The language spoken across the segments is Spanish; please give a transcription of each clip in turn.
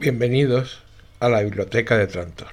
Bienvenidos a la Biblioteca de Trantor.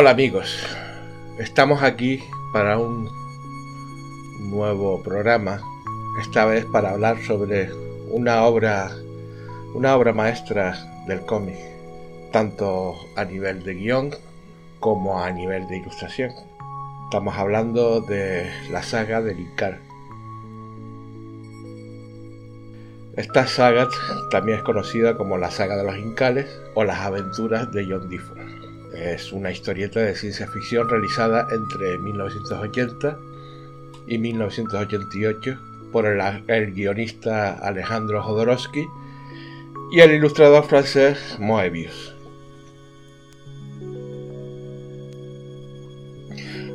Hola amigos, estamos aquí para un nuevo programa, esta vez para hablar sobre una obra, una obra maestra del cómic, tanto a nivel de guion como a nivel de ilustración. Estamos hablando de la saga de Icar. Esta saga también es conocida como la saga de los Incales o las aventuras de John Difford. Es una historieta de ciencia ficción realizada entre 1980 y 1988 por el, guionista Alejandro Jodorowsky y el ilustrador francés Moebius.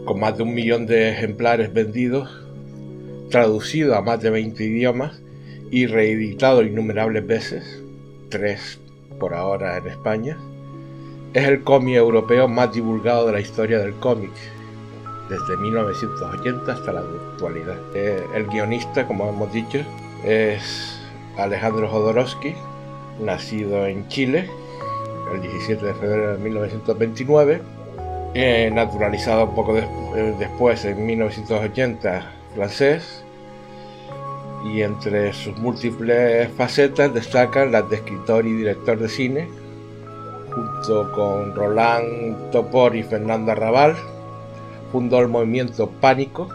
Con más de un millón de ejemplares vendidos, traducido a más de 20 idiomas y reeditado innumerables veces, tres por ahora en España, es el cómic europeo más divulgado de la historia del cómic, desde 1980 hasta la actualidad. Eh, el guionista, como hemos dicho, es Alejandro Jodorowsky, nacido en Chile el 17 de febrero de 1929, eh, naturalizado poco eh, después, en 1980, francés, y entre sus múltiples facetas destacan las de escritor y director de cine, junto con Roland Topor y Fernando Arrabal, fundó el movimiento Pánico.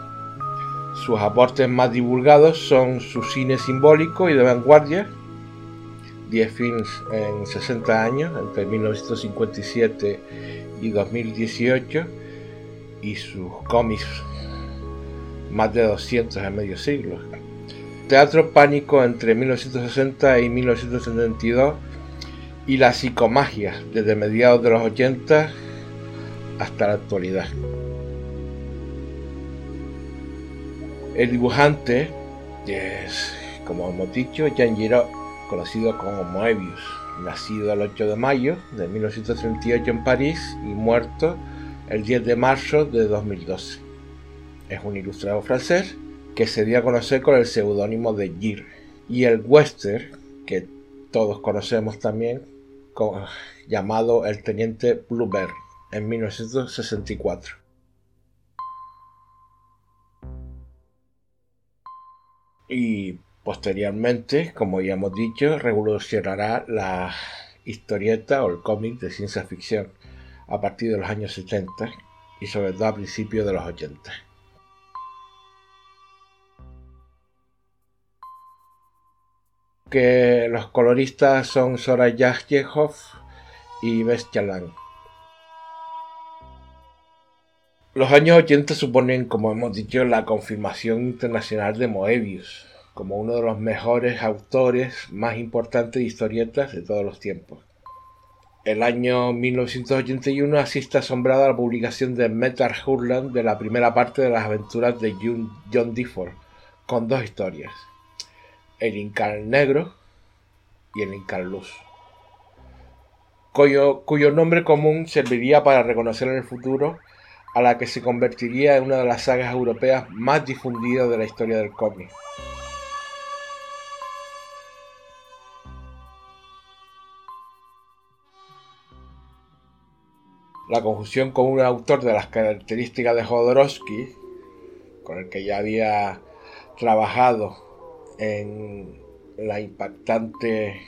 Sus aportes más divulgados son su cine simbólico y de vanguardia, 10 films en 60 años, entre 1957 y 2018, y sus cómics, más de 200 en medio siglo. Teatro Pánico entre 1960 y 1972 y la psicomagia desde mediados de los 80 hasta la actualidad. El dibujante es, como hemos dicho, Jean Giraud, conocido como Moebius, nacido el 8 de mayo de 1938 en París y muerto el 10 de marzo de 2012. Es un ilustrador francés que se dio a conocer con el seudónimo de Gir y el western que todos conocemos también llamado el Teniente Blueberry en 1964. Y posteriormente, como ya hemos dicho, revolucionará la historieta o el cómic de ciencia ficción a partir de los años 70 y sobre todo a principios de los 80. Que los coloristas son Soraya Yehov y Bestialan. Los años 80 suponen, como hemos dicho, la confirmación internacional de Moebius como uno de los mejores autores más importantes de historietas de todos los tiempos. El año 1981 asiste asombrado a la publicación de Metal Hurland de la primera parte de las aventuras de John Difford, con dos historias el Incal Negro y el Incal Luz, cuyo, cuyo nombre común serviría para reconocer en el futuro a la que se convertiría en una de las sagas europeas más difundidas de la historia del cómic. La conjunción con un autor de las características de Jodorowsky, con el que ya había trabajado en la impactante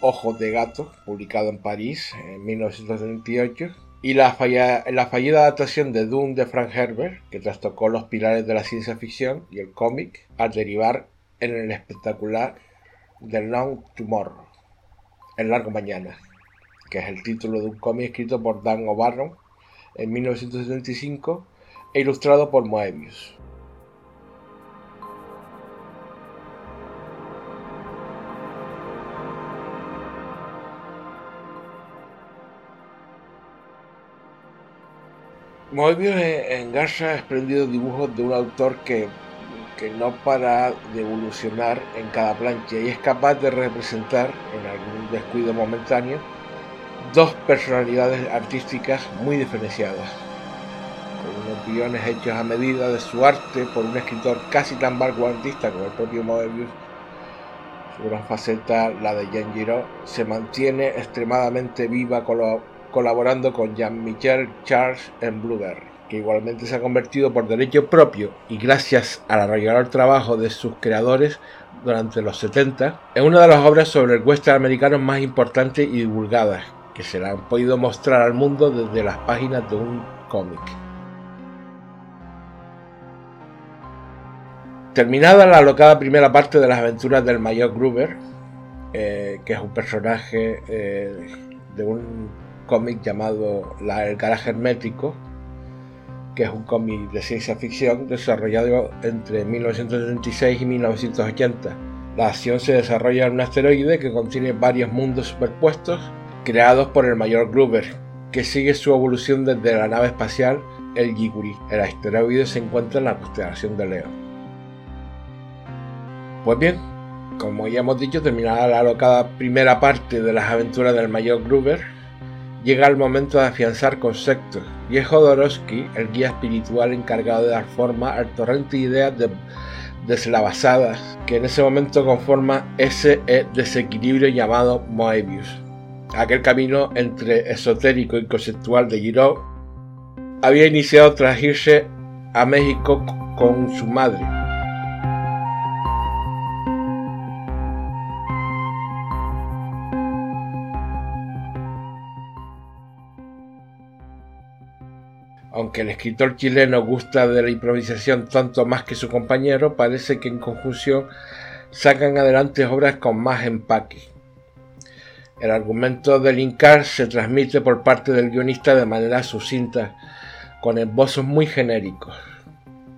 Ojos de Gato, publicado en París en 1938, y la, la fallida adaptación de Dune de Frank Herbert, que trastocó los pilares de la ciencia ficción y el cómic, al derivar en el espectacular The Long Tomorrow, El Largo Mañana, que es el título de un cómic escrito por Dan O'Bannon en 1975 e ilustrado por Moebius. Moebius engarza espléndidos dibujos de un autor que, no para de evolucionar en cada plancha y es capaz de representar, en algún descuido momentáneo, dos personalidades artísticas muy diferenciadas, con unos guiones hechos a medida de su arte por un escritor casi tan vanguardista como el propio Moebius. Su gran faceta, la de Jean Giraud, se mantiene extremadamente viva con los colaborando con Jean-Michel Charles en Blueberry, que igualmente se ha convertido por derecho propio y gracias al arrollador trabajo de sus creadores durante los 70 en una de las obras sobre el western americano más importantes y divulgadas, que se la han podido mostrar al mundo desde las páginas de un cómic. Terminada la alocada primera parte de las aventuras del mayor Gruber, eh, que es un personaje eh, de un cómic llamado la, El Garaje Hermético, que es un cómic de ciencia ficción desarrollado entre 1976 y 1980. La acción se desarrolla en un asteroide que contiene varios mundos superpuestos creados por el mayor Gruber, que sigue su evolución desde la nave espacial el Yiguri. El asteroide se encuentra en la constelación de Leo. Pues bien, como ya hemos dicho, terminada la alocada primera parte de las aventuras del mayor Gruber, llega el momento de afianzar conceptos, y es el guía espiritual encargado de dar forma al torrente de ideas de, deslavazadas que en ese momento conforma ese desequilibrio llamado Moebius. Aquel camino entre esotérico y conceptual de Giraud había iniciado tras irse a México con su madre, Aunque el escritor chileno gusta de la improvisación tanto más que su compañero, parece que en conjunción sacan adelante obras con más empaque. El argumento del Incar se transmite por parte del guionista de manera sucinta, con esbozos muy genéricos,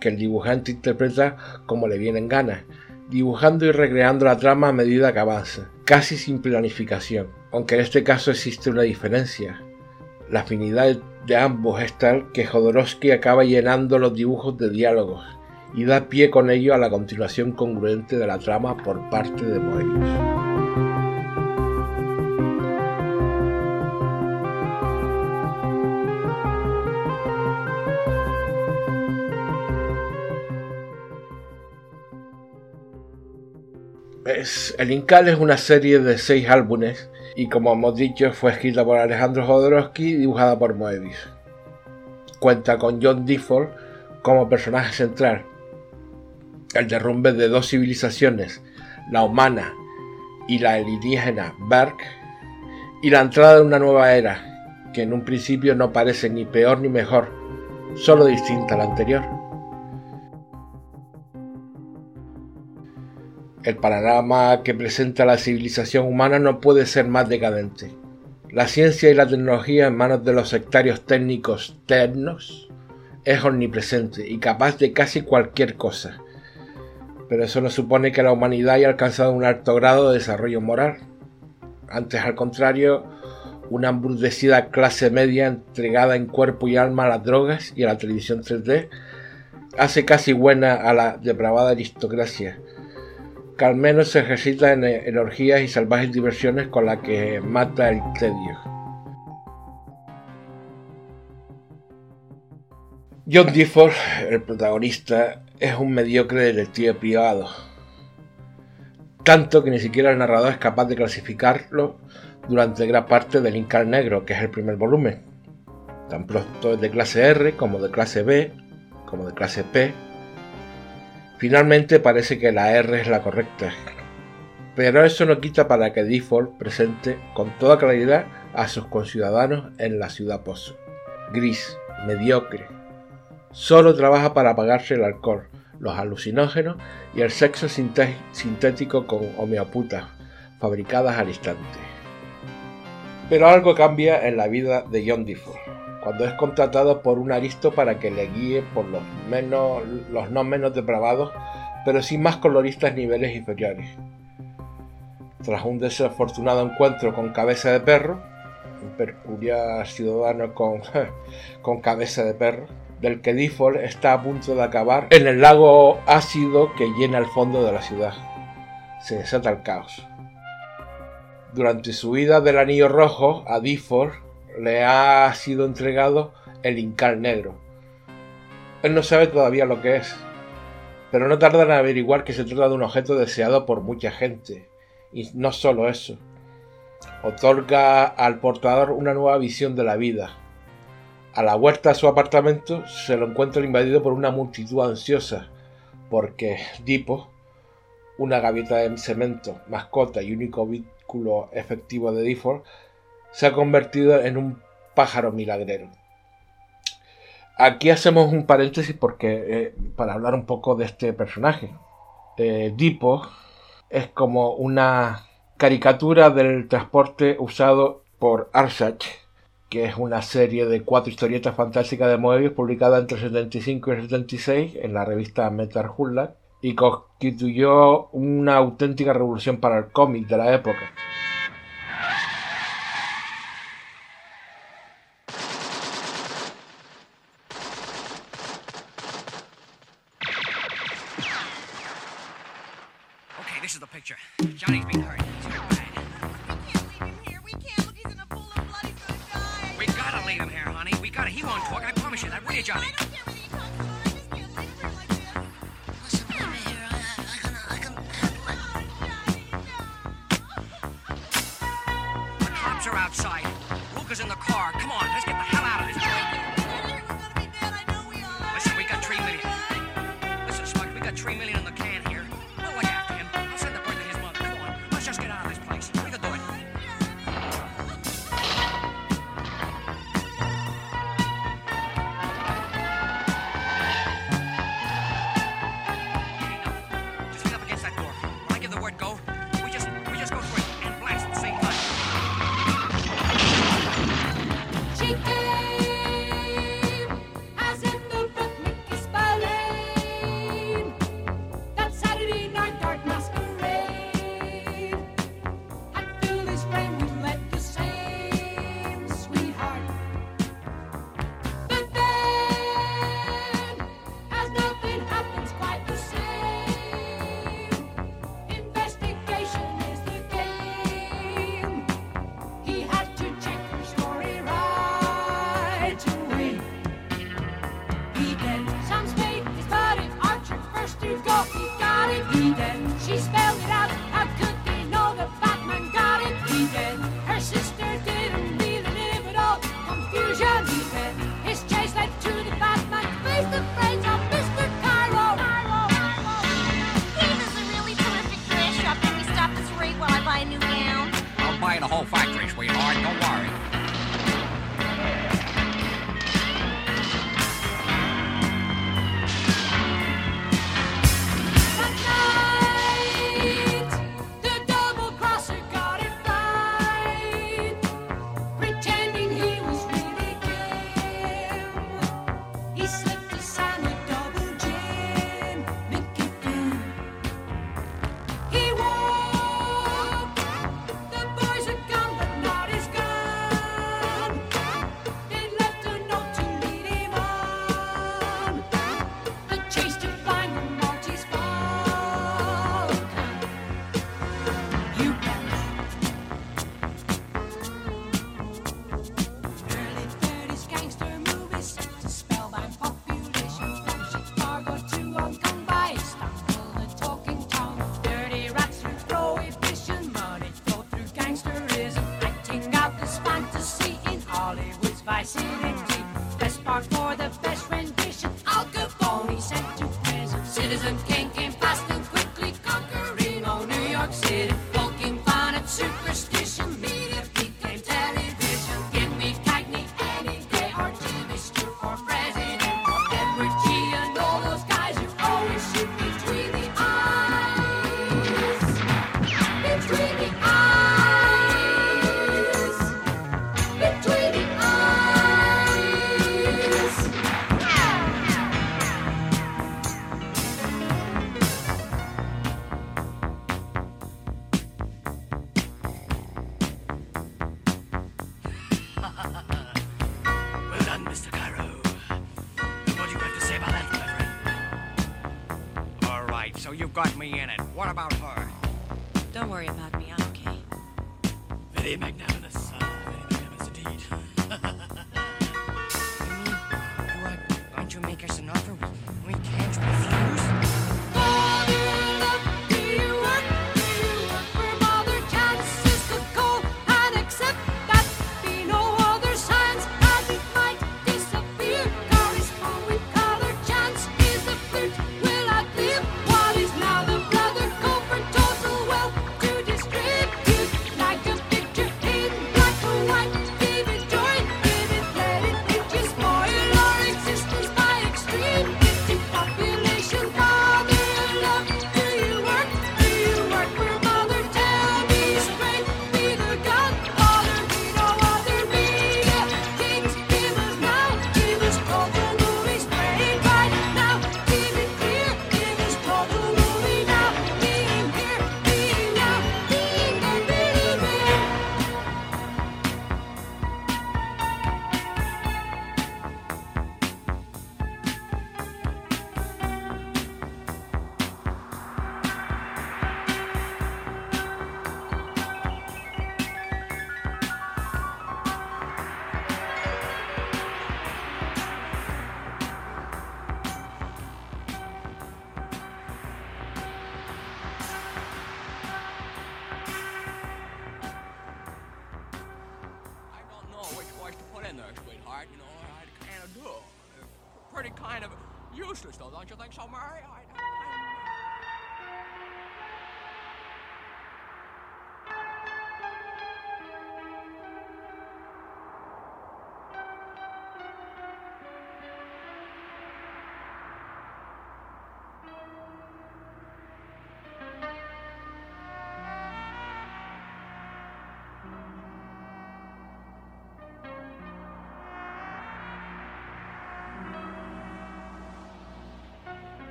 que el dibujante interpreta como le vienen ganas, dibujando y recreando la trama a medida que avanza, casi sin planificación, aunque en este caso existe una diferencia. La afinidad de ambos es tal que Jodorowsky acaba llenando los dibujos de diálogos y da pie con ello a la continuación congruente de la trama por parte de Moebius. el Incal es una serie de seis álbumes y como hemos dicho fue escrita por Alejandro Jodorowsky y dibujada por Moebius. Cuenta con John Default como personaje central. El derrumbe de dos civilizaciones, la humana y la alienígena Berg, y la entrada de una nueva era, que en un principio no parece ni peor ni mejor, solo distinta a la anterior. El panorama que presenta la civilización humana no puede ser más decadente. La ciencia y la tecnología en manos de los sectarios técnicos ternos es omnipresente y capaz de casi cualquier cosa. Pero eso no supone que la humanidad haya alcanzado un alto grado de desarrollo moral. Antes, al contrario, una embrutecida clase media entregada en cuerpo y alma a las drogas y a la televisión 3D hace casi buena a la depravada aristocracia que al menos se ejercita en, orgías y salvajes diversiones con la que mata el tedio. John Difford, el protagonista, es un mediocre detective privado, tanto que ni siquiera el narrador es capaz de clasificarlo durante gran parte del Incal Negro, que es el primer volumen. Tan pronto es de clase R como de clase B, como de clase P, Finalmente parece que la R es la correcta, pero eso no quita para que Default presente con toda claridad a sus conciudadanos en la ciudad pozo. Gris, mediocre. Solo trabaja para pagarse el alcohol, los alucinógenos y el sexo sintético con homeoputas, fabricadas al instante. Pero algo cambia en la vida de John Default cuando es contratado por un aristo para que le guíe por los, menos, los no menos depravados, pero sí más coloristas niveles inferiores. Tras un desafortunado encuentro con cabeza de perro, un peculiar ciudadano con, con cabeza de perro, del que Default está a punto de acabar en el lago ácido que llena el fondo de la ciudad. Se desata el caos. Durante su vida del Anillo Rojo, a Default le ha sido entregado el Incal Negro. Él no sabe todavía lo que es, pero no tarda en averiguar que se trata de un objeto deseado por mucha gente. Y no solo eso. otorga al portador una nueva visión de la vida. A la vuelta a su apartamento se lo encuentra invadido por una multitud ansiosa, porque Dipo, una gaviota de cemento, mascota y único vínculo efectivo de Difford, se ha convertido en un pájaro milagrero. Aquí hacemos un paréntesis porque eh, para hablar un poco de este personaje. Eh, Dipo es como una caricatura del transporte usado por Arsach, que es una serie de cuatro historietas fantásticas de Moebius publicada entre el 75 y el 76 en la revista Metal Hurla y constituyó una auténtica revolución para el cómic de la época.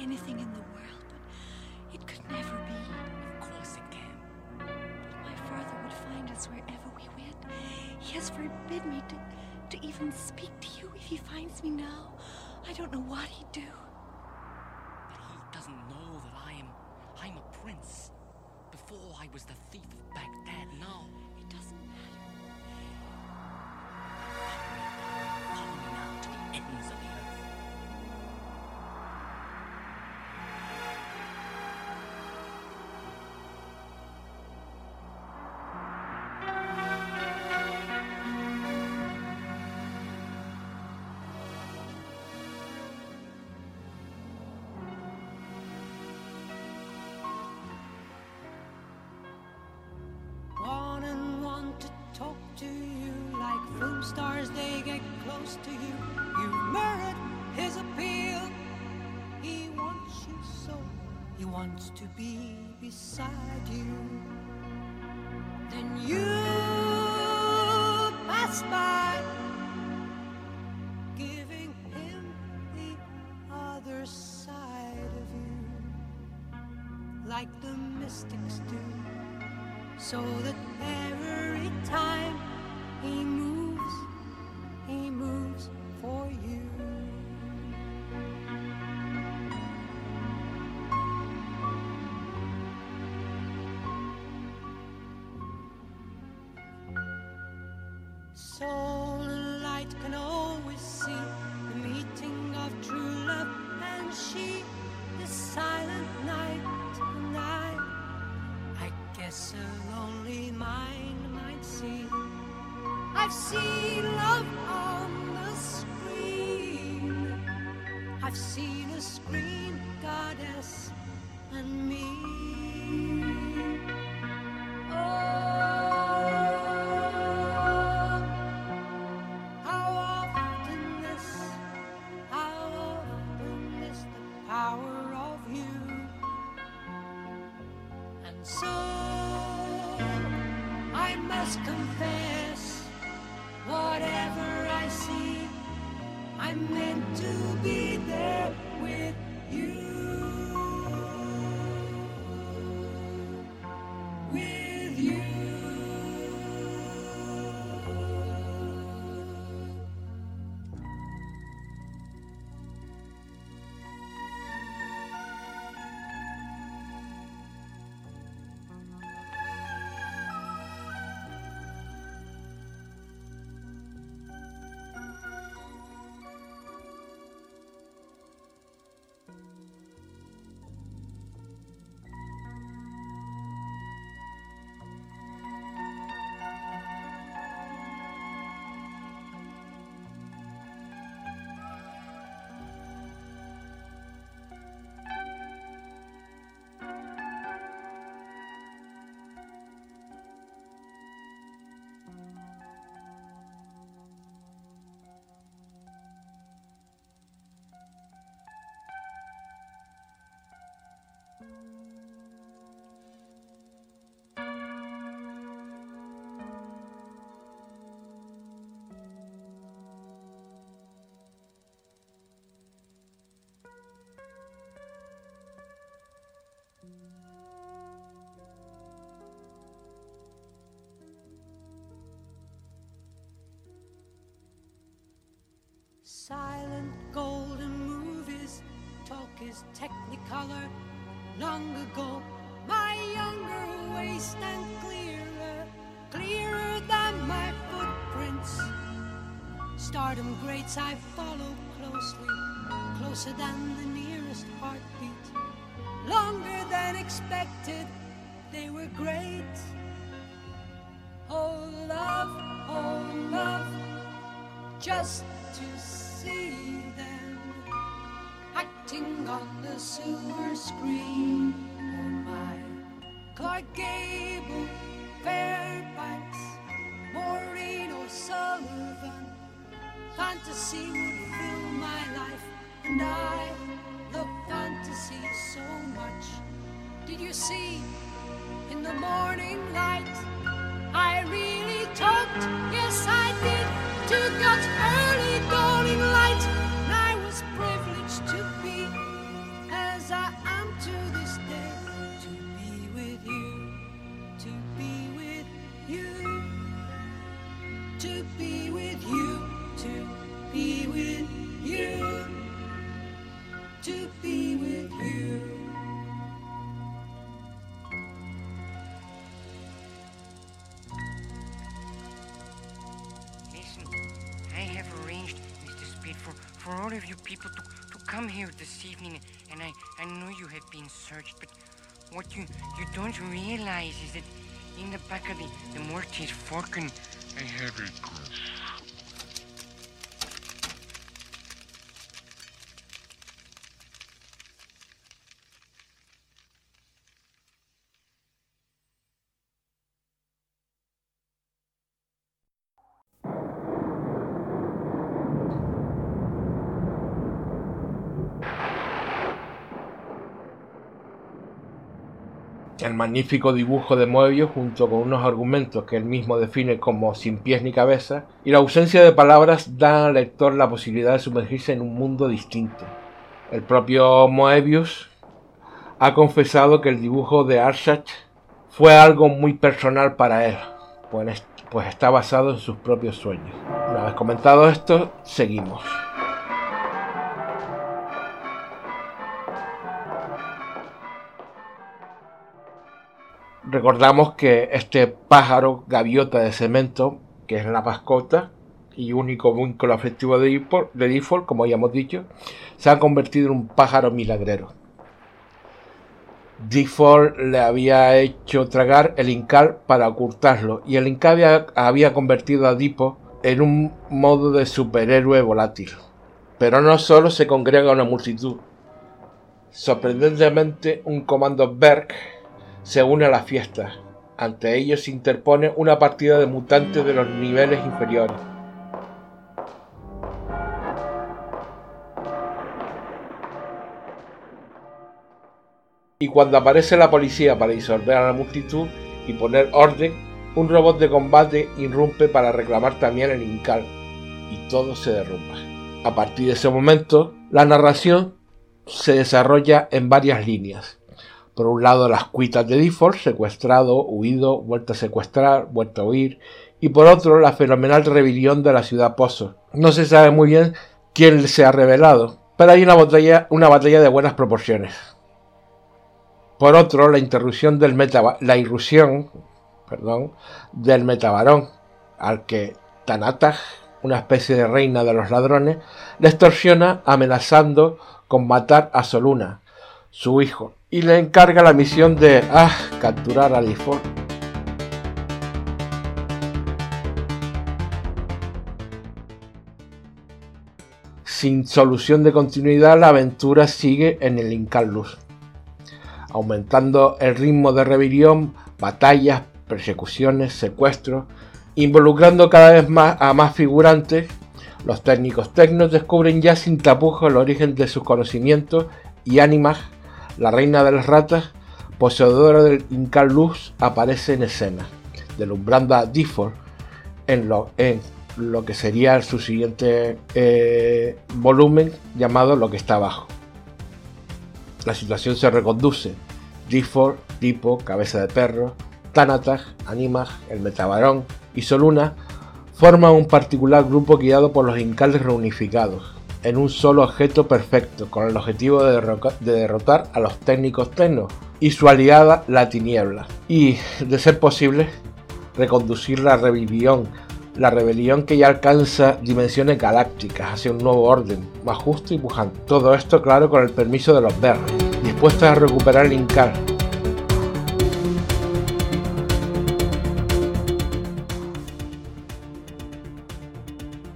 Anything in the world. But it could never be. Of course it can. But my father would find us wherever we went. He has forbid me to, to even speak to you if he finds me now. I don't know what he'd do. To you like film stars, they get close to you. you merit his appeal. He wants you so, he wants to be beside you. Then you pass by, giving him the other side of you, like the mystics do so that every time he moves, he moves for you. And light can always see the meeting of true love, and she is silent night and night. I guess a lonely mind might see. I've seen love on the screen. I've seen a screen goddess and me. Is technicolor. Long ago, my younger waist and clearer, clearer than my footprints. Stardom greats I follow closely, closer than the nearest heartbeat. Longer than expected, they were great. Fantasy would fill my life, and I love fantasy so much. Did you see in the morning light? I really talked, yes I did, to God's early dawning light. And I was privileged to be as I am to this day, to be with you, to be with you, to be with you, to be with you, to be with you. Listen, I have arranged, Mr. Speed, for, for all of you people to, to come here this evening, and I, I know you have been searched, but what you, you don't realize is that in the back of the, the Mortis Falcon, I have a magnífico dibujo de Moebius, junto con unos argumentos que él mismo define como sin pies ni cabeza, y la ausencia de palabras dan al lector la posibilidad de sumergirse en un mundo distinto. El propio Moebius ha confesado que el dibujo de Arshach fue algo muy personal para él, pues, pues está basado en sus propios sueños. Una vez comentado esto, seguimos. Recordamos que este pájaro gaviota de cemento, que es la mascota y único vínculo afectivo de Default, de Default, como ya hemos dicho, se ha convertido en un pájaro milagrero. Default le había hecho tragar el Incal para ocultarlo y el Incal había, convertido a Dipo en un modo de superhéroe volátil. Pero no solo se congrega una multitud. Sorprendentemente, un comando Berg se une a la fiesta. Ante ellos se interpone una partida de mutantes de los niveles inferiores. Y cuando aparece la policía para disolver a la multitud y poner orden, un robot de combate irrumpe para reclamar también el Incal y todo se derrumba. A partir de ese momento, la narración se desarrolla en varias líneas. Por un lado, las cuitas de Default, secuestrado, huido, vuelta a secuestrar, vuelta a huir. Y por otro, la fenomenal rebelión de la ciudad Pozo. No se sabe muy bien quién se ha revelado, pero hay una batalla, una batalla de buenas proporciones. Por otro, la interrupción del meta, la irrupción, perdón, del metabarón, al que Tanatag, una especie de reina de los ladrones, le extorsiona amenazando con matar a Soluna, su hijo, y le encarga la misión de ah, capturar a Default. Sin solución de continuidad, la aventura sigue en el Incalus, aumentando el ritmo de rebelión, batallas, persecuciones, secuestros, involucrando cada vez más a más figurantes. Los técnicos tecnos descubren ya sin tapujos el origen de sus conocimientos y ánimas la reina de las ratas, poseedora del Incal Luz, aparece en escena, delumbrando a Default en lo, que sería su siguiente eh, volumen llamado Lo que está abajo. La situación se reconduce. Default, Tipo, Cabeza de Perro, Tanatag, Animag, el Metabarón y Soluna forman un particular grupo guiado por los Incales reunificados, en un solo objeto perfecto, con el objetivo de, de, derrotar a los técnicos tecnos y su aliada la tiniebla, y, de ser posible, reconducir la rebelión, la rebelión que ya alcanza dimensiones galácticas hacia un nuevo orden, más justo y pujante. Todo esto, claro, con el permiso de los verdes, dispuestos a recuperar el Incal.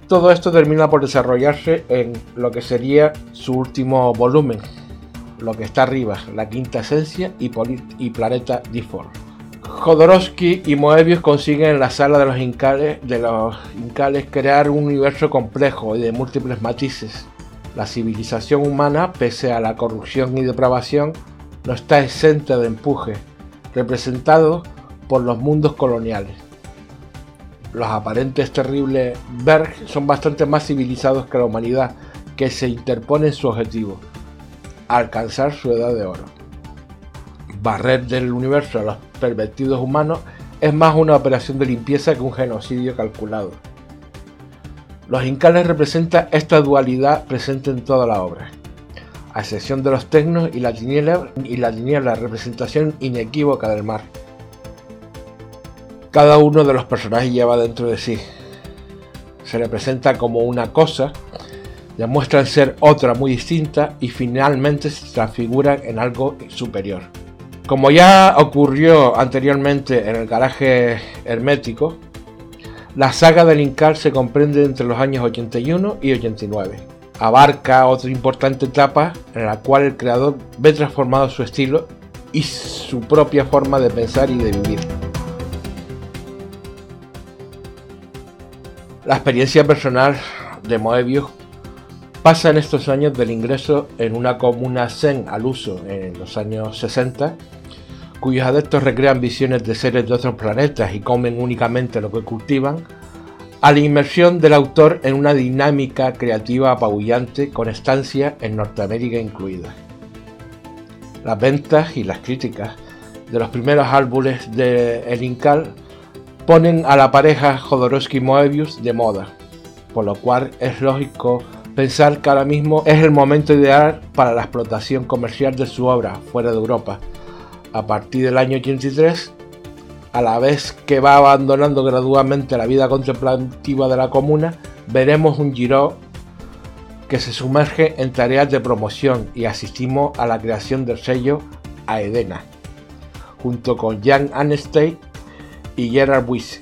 Todo esto termina por desarrollarse en lo que sería su último volumen, lo que está arriba, la quinta esencia y, Planeta D4. Jodorowsky y Moebius consiguen en la sala de los, incales, de los incales crear un universo complejo y de múltiples matices. La civilización humana, pese a la corrupción y depravación, no está exenta de empuje, representado por los mundos coloniales. Los aparentes terribles Berg son bastante más civilizados que la humanidad, que se interpone en su objetivo, alcanzar su edad de oro. Barrer del universo a los pervertidos humanos es más una operación de limpieza que un genocidio calculado. Los incales representan esta dualidad presente en toda la obra, a excepción de los tecnos y la tiniebla, y la representación inequívoca del mar. Cada uno de los personajes lleva dentro de sí. Se representa como una cosa, demuestran ser otra muy distinta y finalmente se transfiguran en algo superior. Como ya ocurrió anteriormente en el garaje hermético, la saga del Incal se comprende entre los años 81 y 89. Abarca otra importante etapa en la cual el creador ve transformado su estilo y su propia forma de pensar y de vivir. La experiencia personal de Moebius pasa en estos años del ingreso en una comuna zen al uso en los años 60 cuyos adeptos recrean visiones de seres de otros planetas y comen únicamente lo que cultivan, a la inmersión del autor en una dinámica creativa apabullante con estancia en Norteamérica incluida. Las ventas y las críticas de los primeros álbumes de El Incal ponen a la pareja Jodorowsky-Moebius de moda, por lo cual es lógico pensar que ahora mismo es el momento ideal para la explotación comercial de su obra fuera de Europa, a partir del año 83, a la vez que va abandonando gradualmente la vida contemplativa de la comuna, veremos un Giro que se sumerge en tareas de promoción y asistimos a la creación del sello Aedena, junto con Jan Anstey y Gerard Wyss,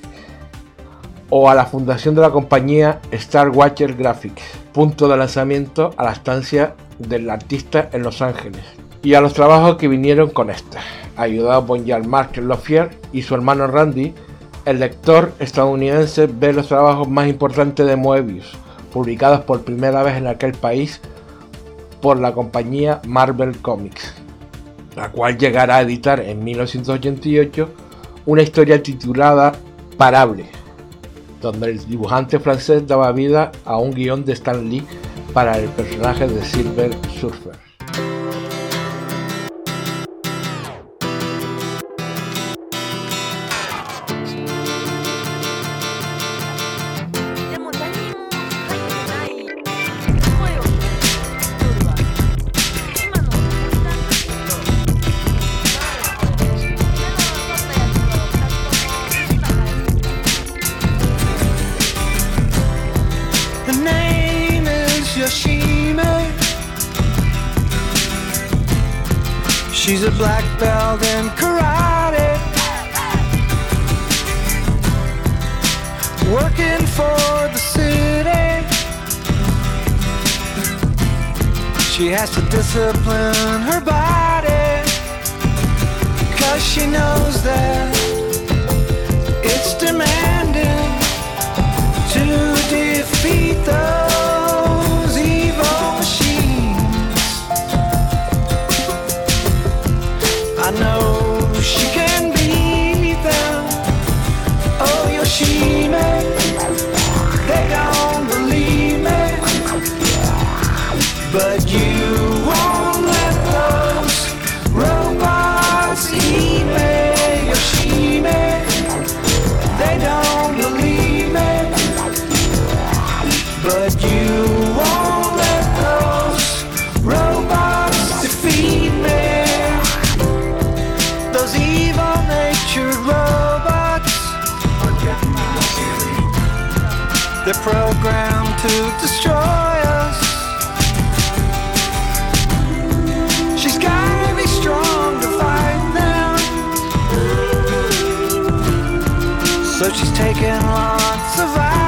o a la fundación de la compañía Star Watcher Graphics, punto de lanzamiento a la estancia del artista en Los Ángeles, y a los trabajos que vinieron con esta ayudado por Jean-Marc Lofier y su hermano Randy, el lector estadounidense ve los trabajos más importantes de Moebius, publicados por primera vez en aquel país por la compañía Marvel Comics, la cual llegará a editar en 1988 una historia titulada Parable, donde el dibujante francés daba vida a un guion de Stan Lee para el personaje de Silver Surfer. Programmed to destroy us. She's gotta be strong to fight them. So she's taking lots of vitamins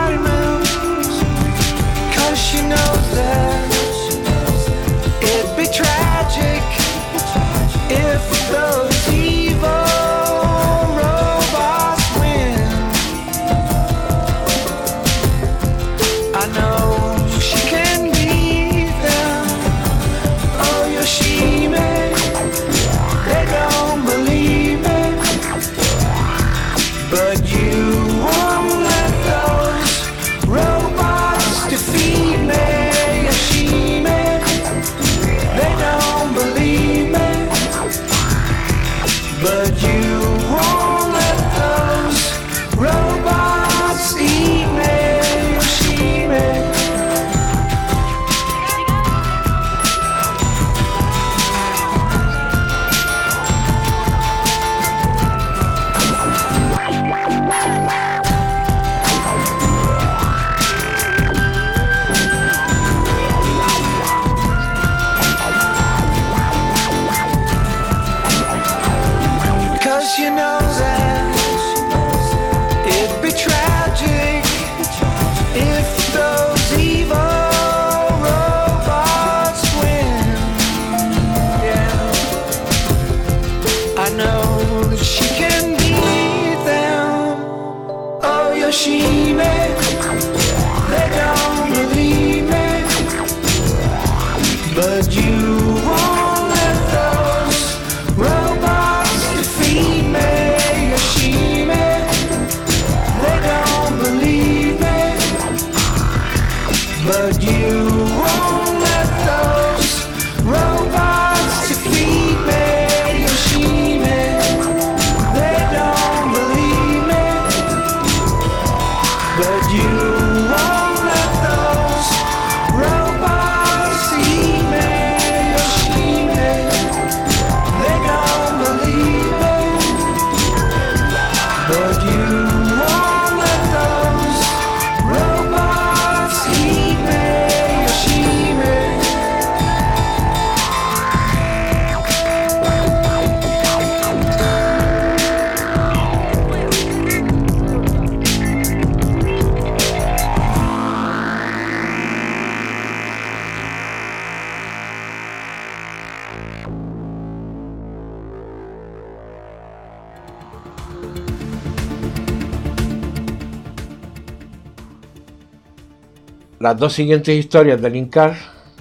Las dos siguientes historias de Linkar,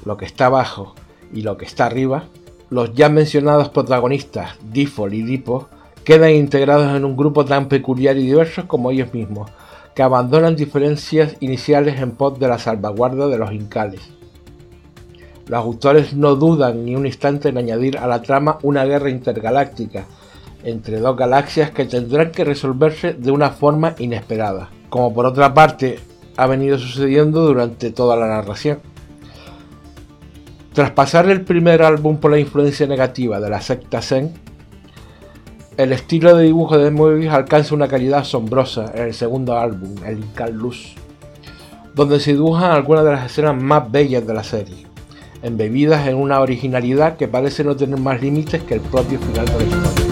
lo que está abajo y lo que está arriba, los ya mencionados protagonistas, Difol y Dipo, quedan integrados en un grupo tan peculiar y diverso como ellos mismos, que abandonan diferencias iniciales en pos de la salvaguarda de los incales. Los autores no dudan ni un instante en añadir a la trama una guerra intergaláctica entre dos galaxias que tendrán que resolverse de una forma inesperada, como por otra parte ha venido sucediendo durante toda la narración. Tras pasar el primer álbum por la influencia negativa de la secta Zen, el estilo de dibujo de Moebius alcanza una calidad asombrosa en el segundo álbum, el Incal Luz, donde se dibujan algunas de las escenas más bellas de la serie, embebidas en una originalidad que parece no tener más límites que el propio final de la historia.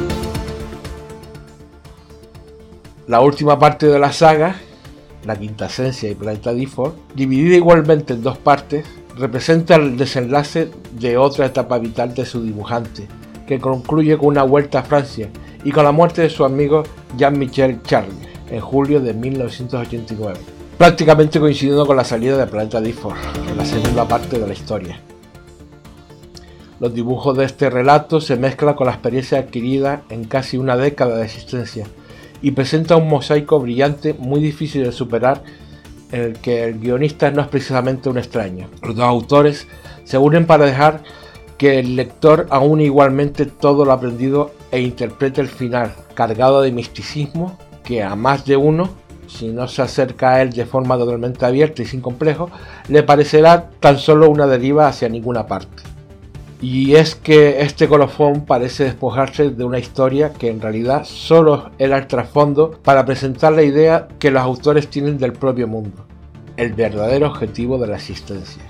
La última parte de la saga, la quinta esencia y Planeta Default, dividida igualmente en dos partes, representa el desenlace de otra etapa vital de su dibujante, que concluye con una vuelta a Francia y con la muerte de su amigo Jean-Michel Charles en julio de 1989, prácticamente coincidiendo con la salida de Planeta Default, en la segunda parte de la historia. Los dibujos de este relato se mezclan con la experiencia adquirida en casi una década de existencia y presenta un mosaico brillante muy difícil de superar en el que el guionista no es precisamente un extraño. Los dos autores se unen para dejar que el lector aúne igualmente todo lo aprendido e interprete el final, cargado de misticismo que a más de uno, si no se acerca a él de forma totalmente abierta y sin complejo, le parecerá tan solo una deriva hacia ninguna parte. Y es que este colofón parece despojarse de una historia que en realidad solo era el trasfondo para presentar la idea que los autores tienen del propio mundo, el verdadero objetivo de la existencia.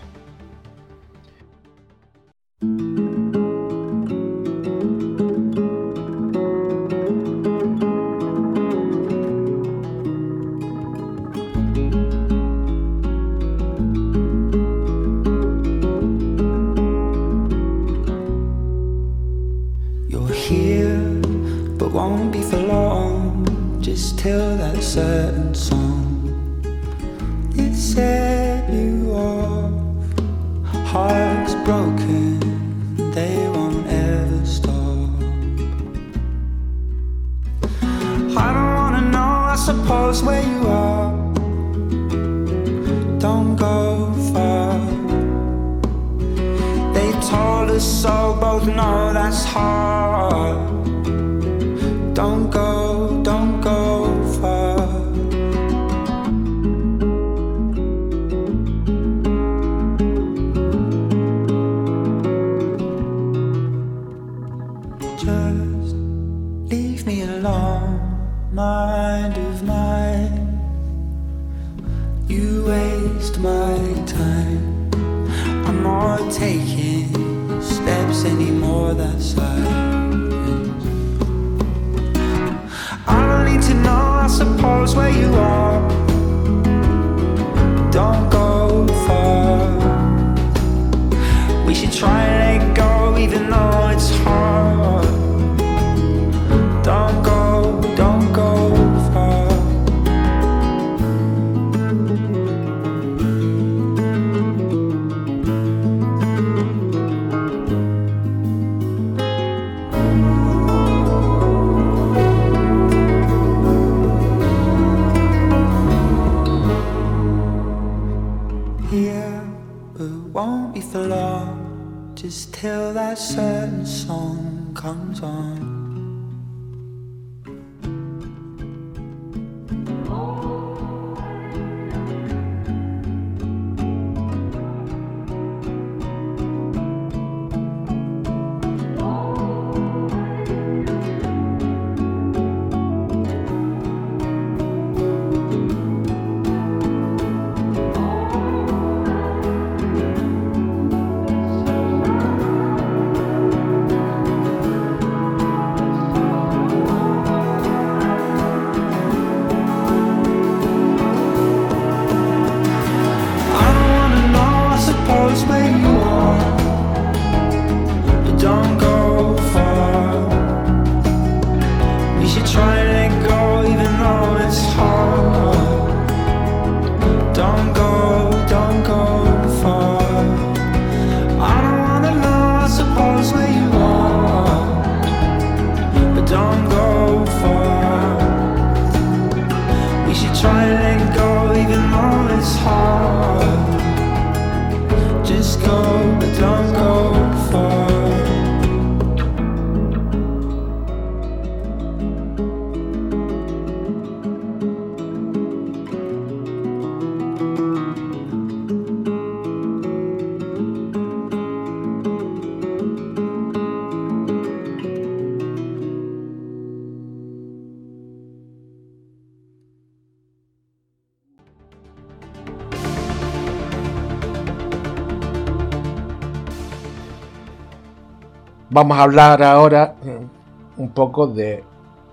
Vamos a hablar ahora mm, un poco de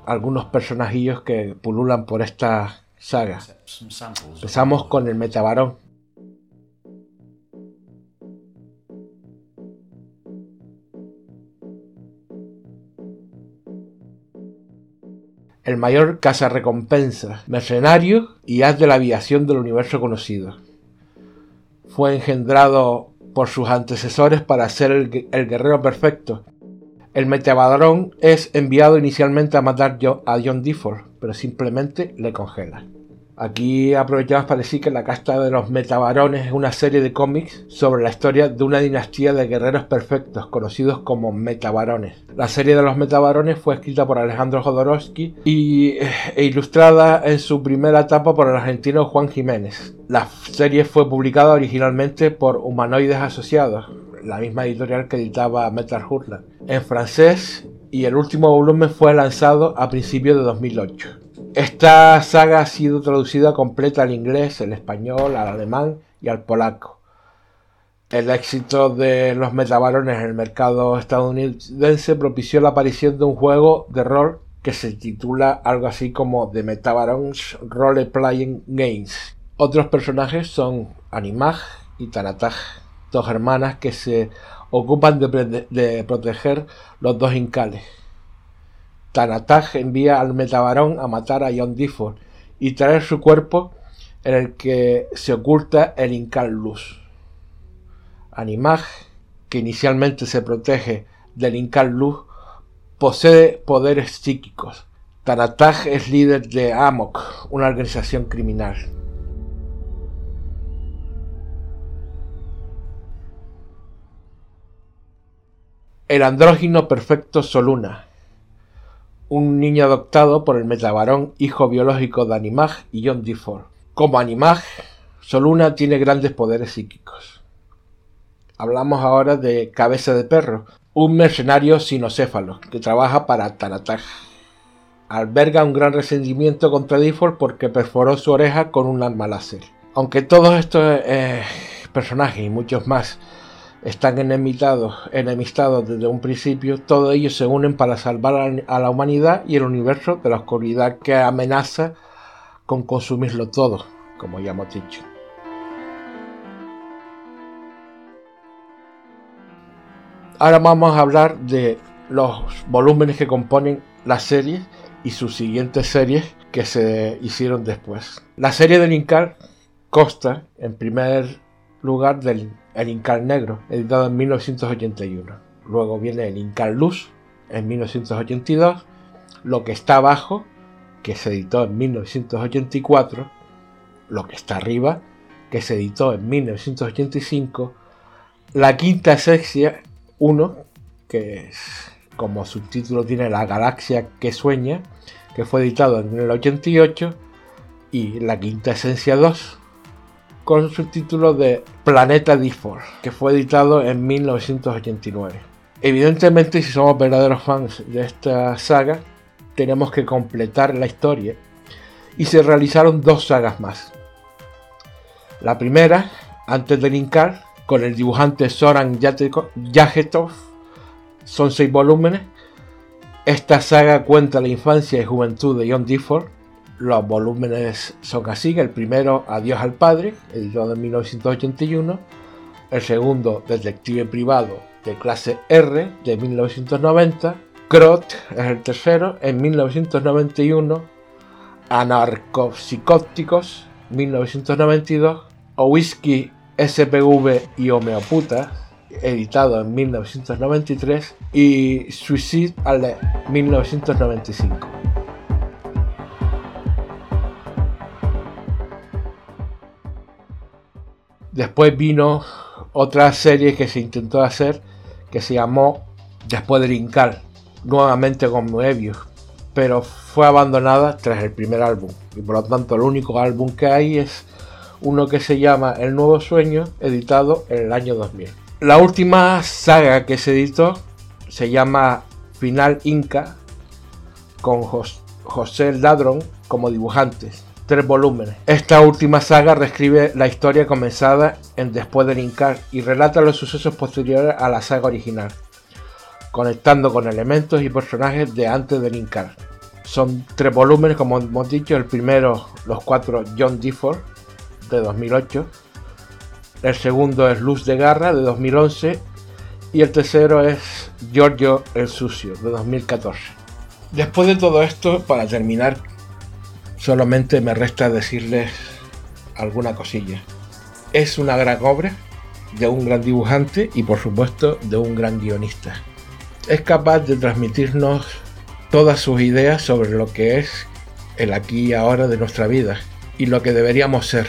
algunos personajillos que pululan por esta saga. Empezamos con el Metabarón. El mayor cazarrecompensa, mercenario y haz de la aviación del universo conocido. Fue engendrado por sus antecesores para ser el, el guerrero perfecto. El Metabadrón es enviado inicialmente a matar a John Difford, pero simplemente le congela. Aquí aprovechamos para decir que La Casta de los Metabarones es una serie de cómics sobre la historia de una dinastía de guerreros perfectos, conocidos como Metabarones. La serie de los Metabarones fue escrita por Alejandro Jodorowsky y, eh, e ilustrada en su primera etapa por el argentino Juan Jiménez. La serie fue publicada originalmente por Humanoides Asociados, la misma editorial que editaba Metal Hurla, en francés y el último volumen fue lanzado a principios de 2008. Esta saga ha sido traducida completa al inglés, al español, al alemán y al polaco. El éxito de los metabarones en el mercado estadounidense propició la aparición de un juego de rol que se titula algo así como The Metabarons Role Playing Games. Otros personajes son Animag y Tanataj, dos hermanas que se ocupan de proteger los dos incales. Tanataj envía al metabarón a matar a John Difford y traer su cuerpo en el que se oculta el Incal Luz. Animaj, que inicialmente se protege del Incal Luz, posee poderes psíquicos. Tanataj es líder de Amok, una organización criminal. El andrógino perfecto Soluna, un niño adoptado por el metabarón hijo biológico de Animag y John Difford. Como Animag, Soluna tiene grandes poderes psíquicos. Hablamos ahora de Cabeza de Perro, un mercenario sinocéfalo que trabaja para Tanataj. Alberga un gran resentimiento contra Difford porque perforó su oreja con un arma láser. Aunque todos estos eh, personajes y muchos más están enemistados, enemistados desde un principio, todos ellos se unen para salvar a la humanidad y el universo de la oscuridad que amenaza con consumirlo todo, como ya hemos dicho. Ahora vamos a hablar de los volúmenes que componen la serie y sus siguientes series que se hicieron después. La serie de Linkar consta, en primer lugar, del el Incal Negro, editado en 1981. Luego viene el Incal Luz, en 1982. Lo que está abajo, que se editó en 1984. Lo que está arriba, que se editó en 1985. La quinta esencia 1, que es, como subtítulo tiene La galaxia que sueña, que fue editado en el 88. Y la quinta esencia 2, con su título de Planeta Difford, que fue editado en 1989. Evidentemente, si somos verdaderos fans de esta saga, tenemos que completar la historia y se realizaron dos sagas más. La primera, antes de linkar, con el dibujante Soran Yajetov, son seis volúmenes. Esta saga cuenta la infancia y juventud de John Difford, los volúmenes son así, el primero Adiós al Padre, editado en 1981, el segundo Detective Privado de clase R de 1990, Crot es el tercero en 1991, Anarcopsicópticos 1992, o Whisky SPV y Homeoputa editado en 1993 y Suicide Ale 1995. Después vino otra serie que se intentó hacer que se llamó Después del Incal, nuevamente con Moebius, pero fue abandonada tras el primer álbum y por lo tanto el único álbum que hay es uno que se llama El Nuevo Sueño, editado en el año 2000. La última saga que se editó se llama Final Inca, con José Ladrón como dibujantes tres volúmenes. Esta última saga reescribe la historia comenzada en Después del Incar y relata los sucesos posteriores a la saga original, conectando con elementos y personajes de antes del Incar. Son tres volúmenes, como hemos dicho, el primero, los cuatro John Difford, de 2008, el segundo es Luz de Garra, de 2011, y el tercero es Giorgio el Sucio, de 2014. Después de todo esto, para terminar, Solamente me resta decirles alguna cosilla. Es una gran obra de un gran dibujante y por supuesto de un gran guionista. Es capaz de transmitirnos todas sus ideas sobre lo que es el aquí y ahora de nuestra vida y lo que deberíamos ser,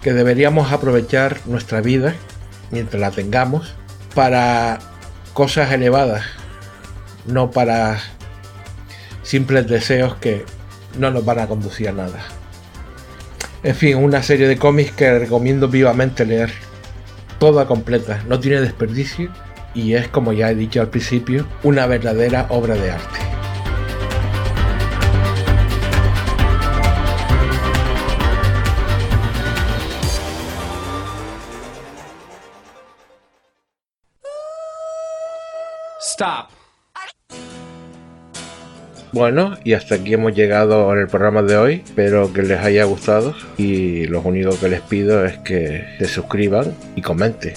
que deberíamos aprovechar nuestra vida mientras la tengamos para cosas elevadas, no para simples deseos que no nos van a conducir a nada. En fin, una serie de cómics que recomiendo vivamente leer. Toda completa, no tiene desperdicio y es, como ya he dicho al principio, una verdadera obra de arte. Stop. Bueno, y hasta aquí hemos llegado en el programa de hoy. Espero que les haya gustado y lo único que les pido es que se suscriban y comenten.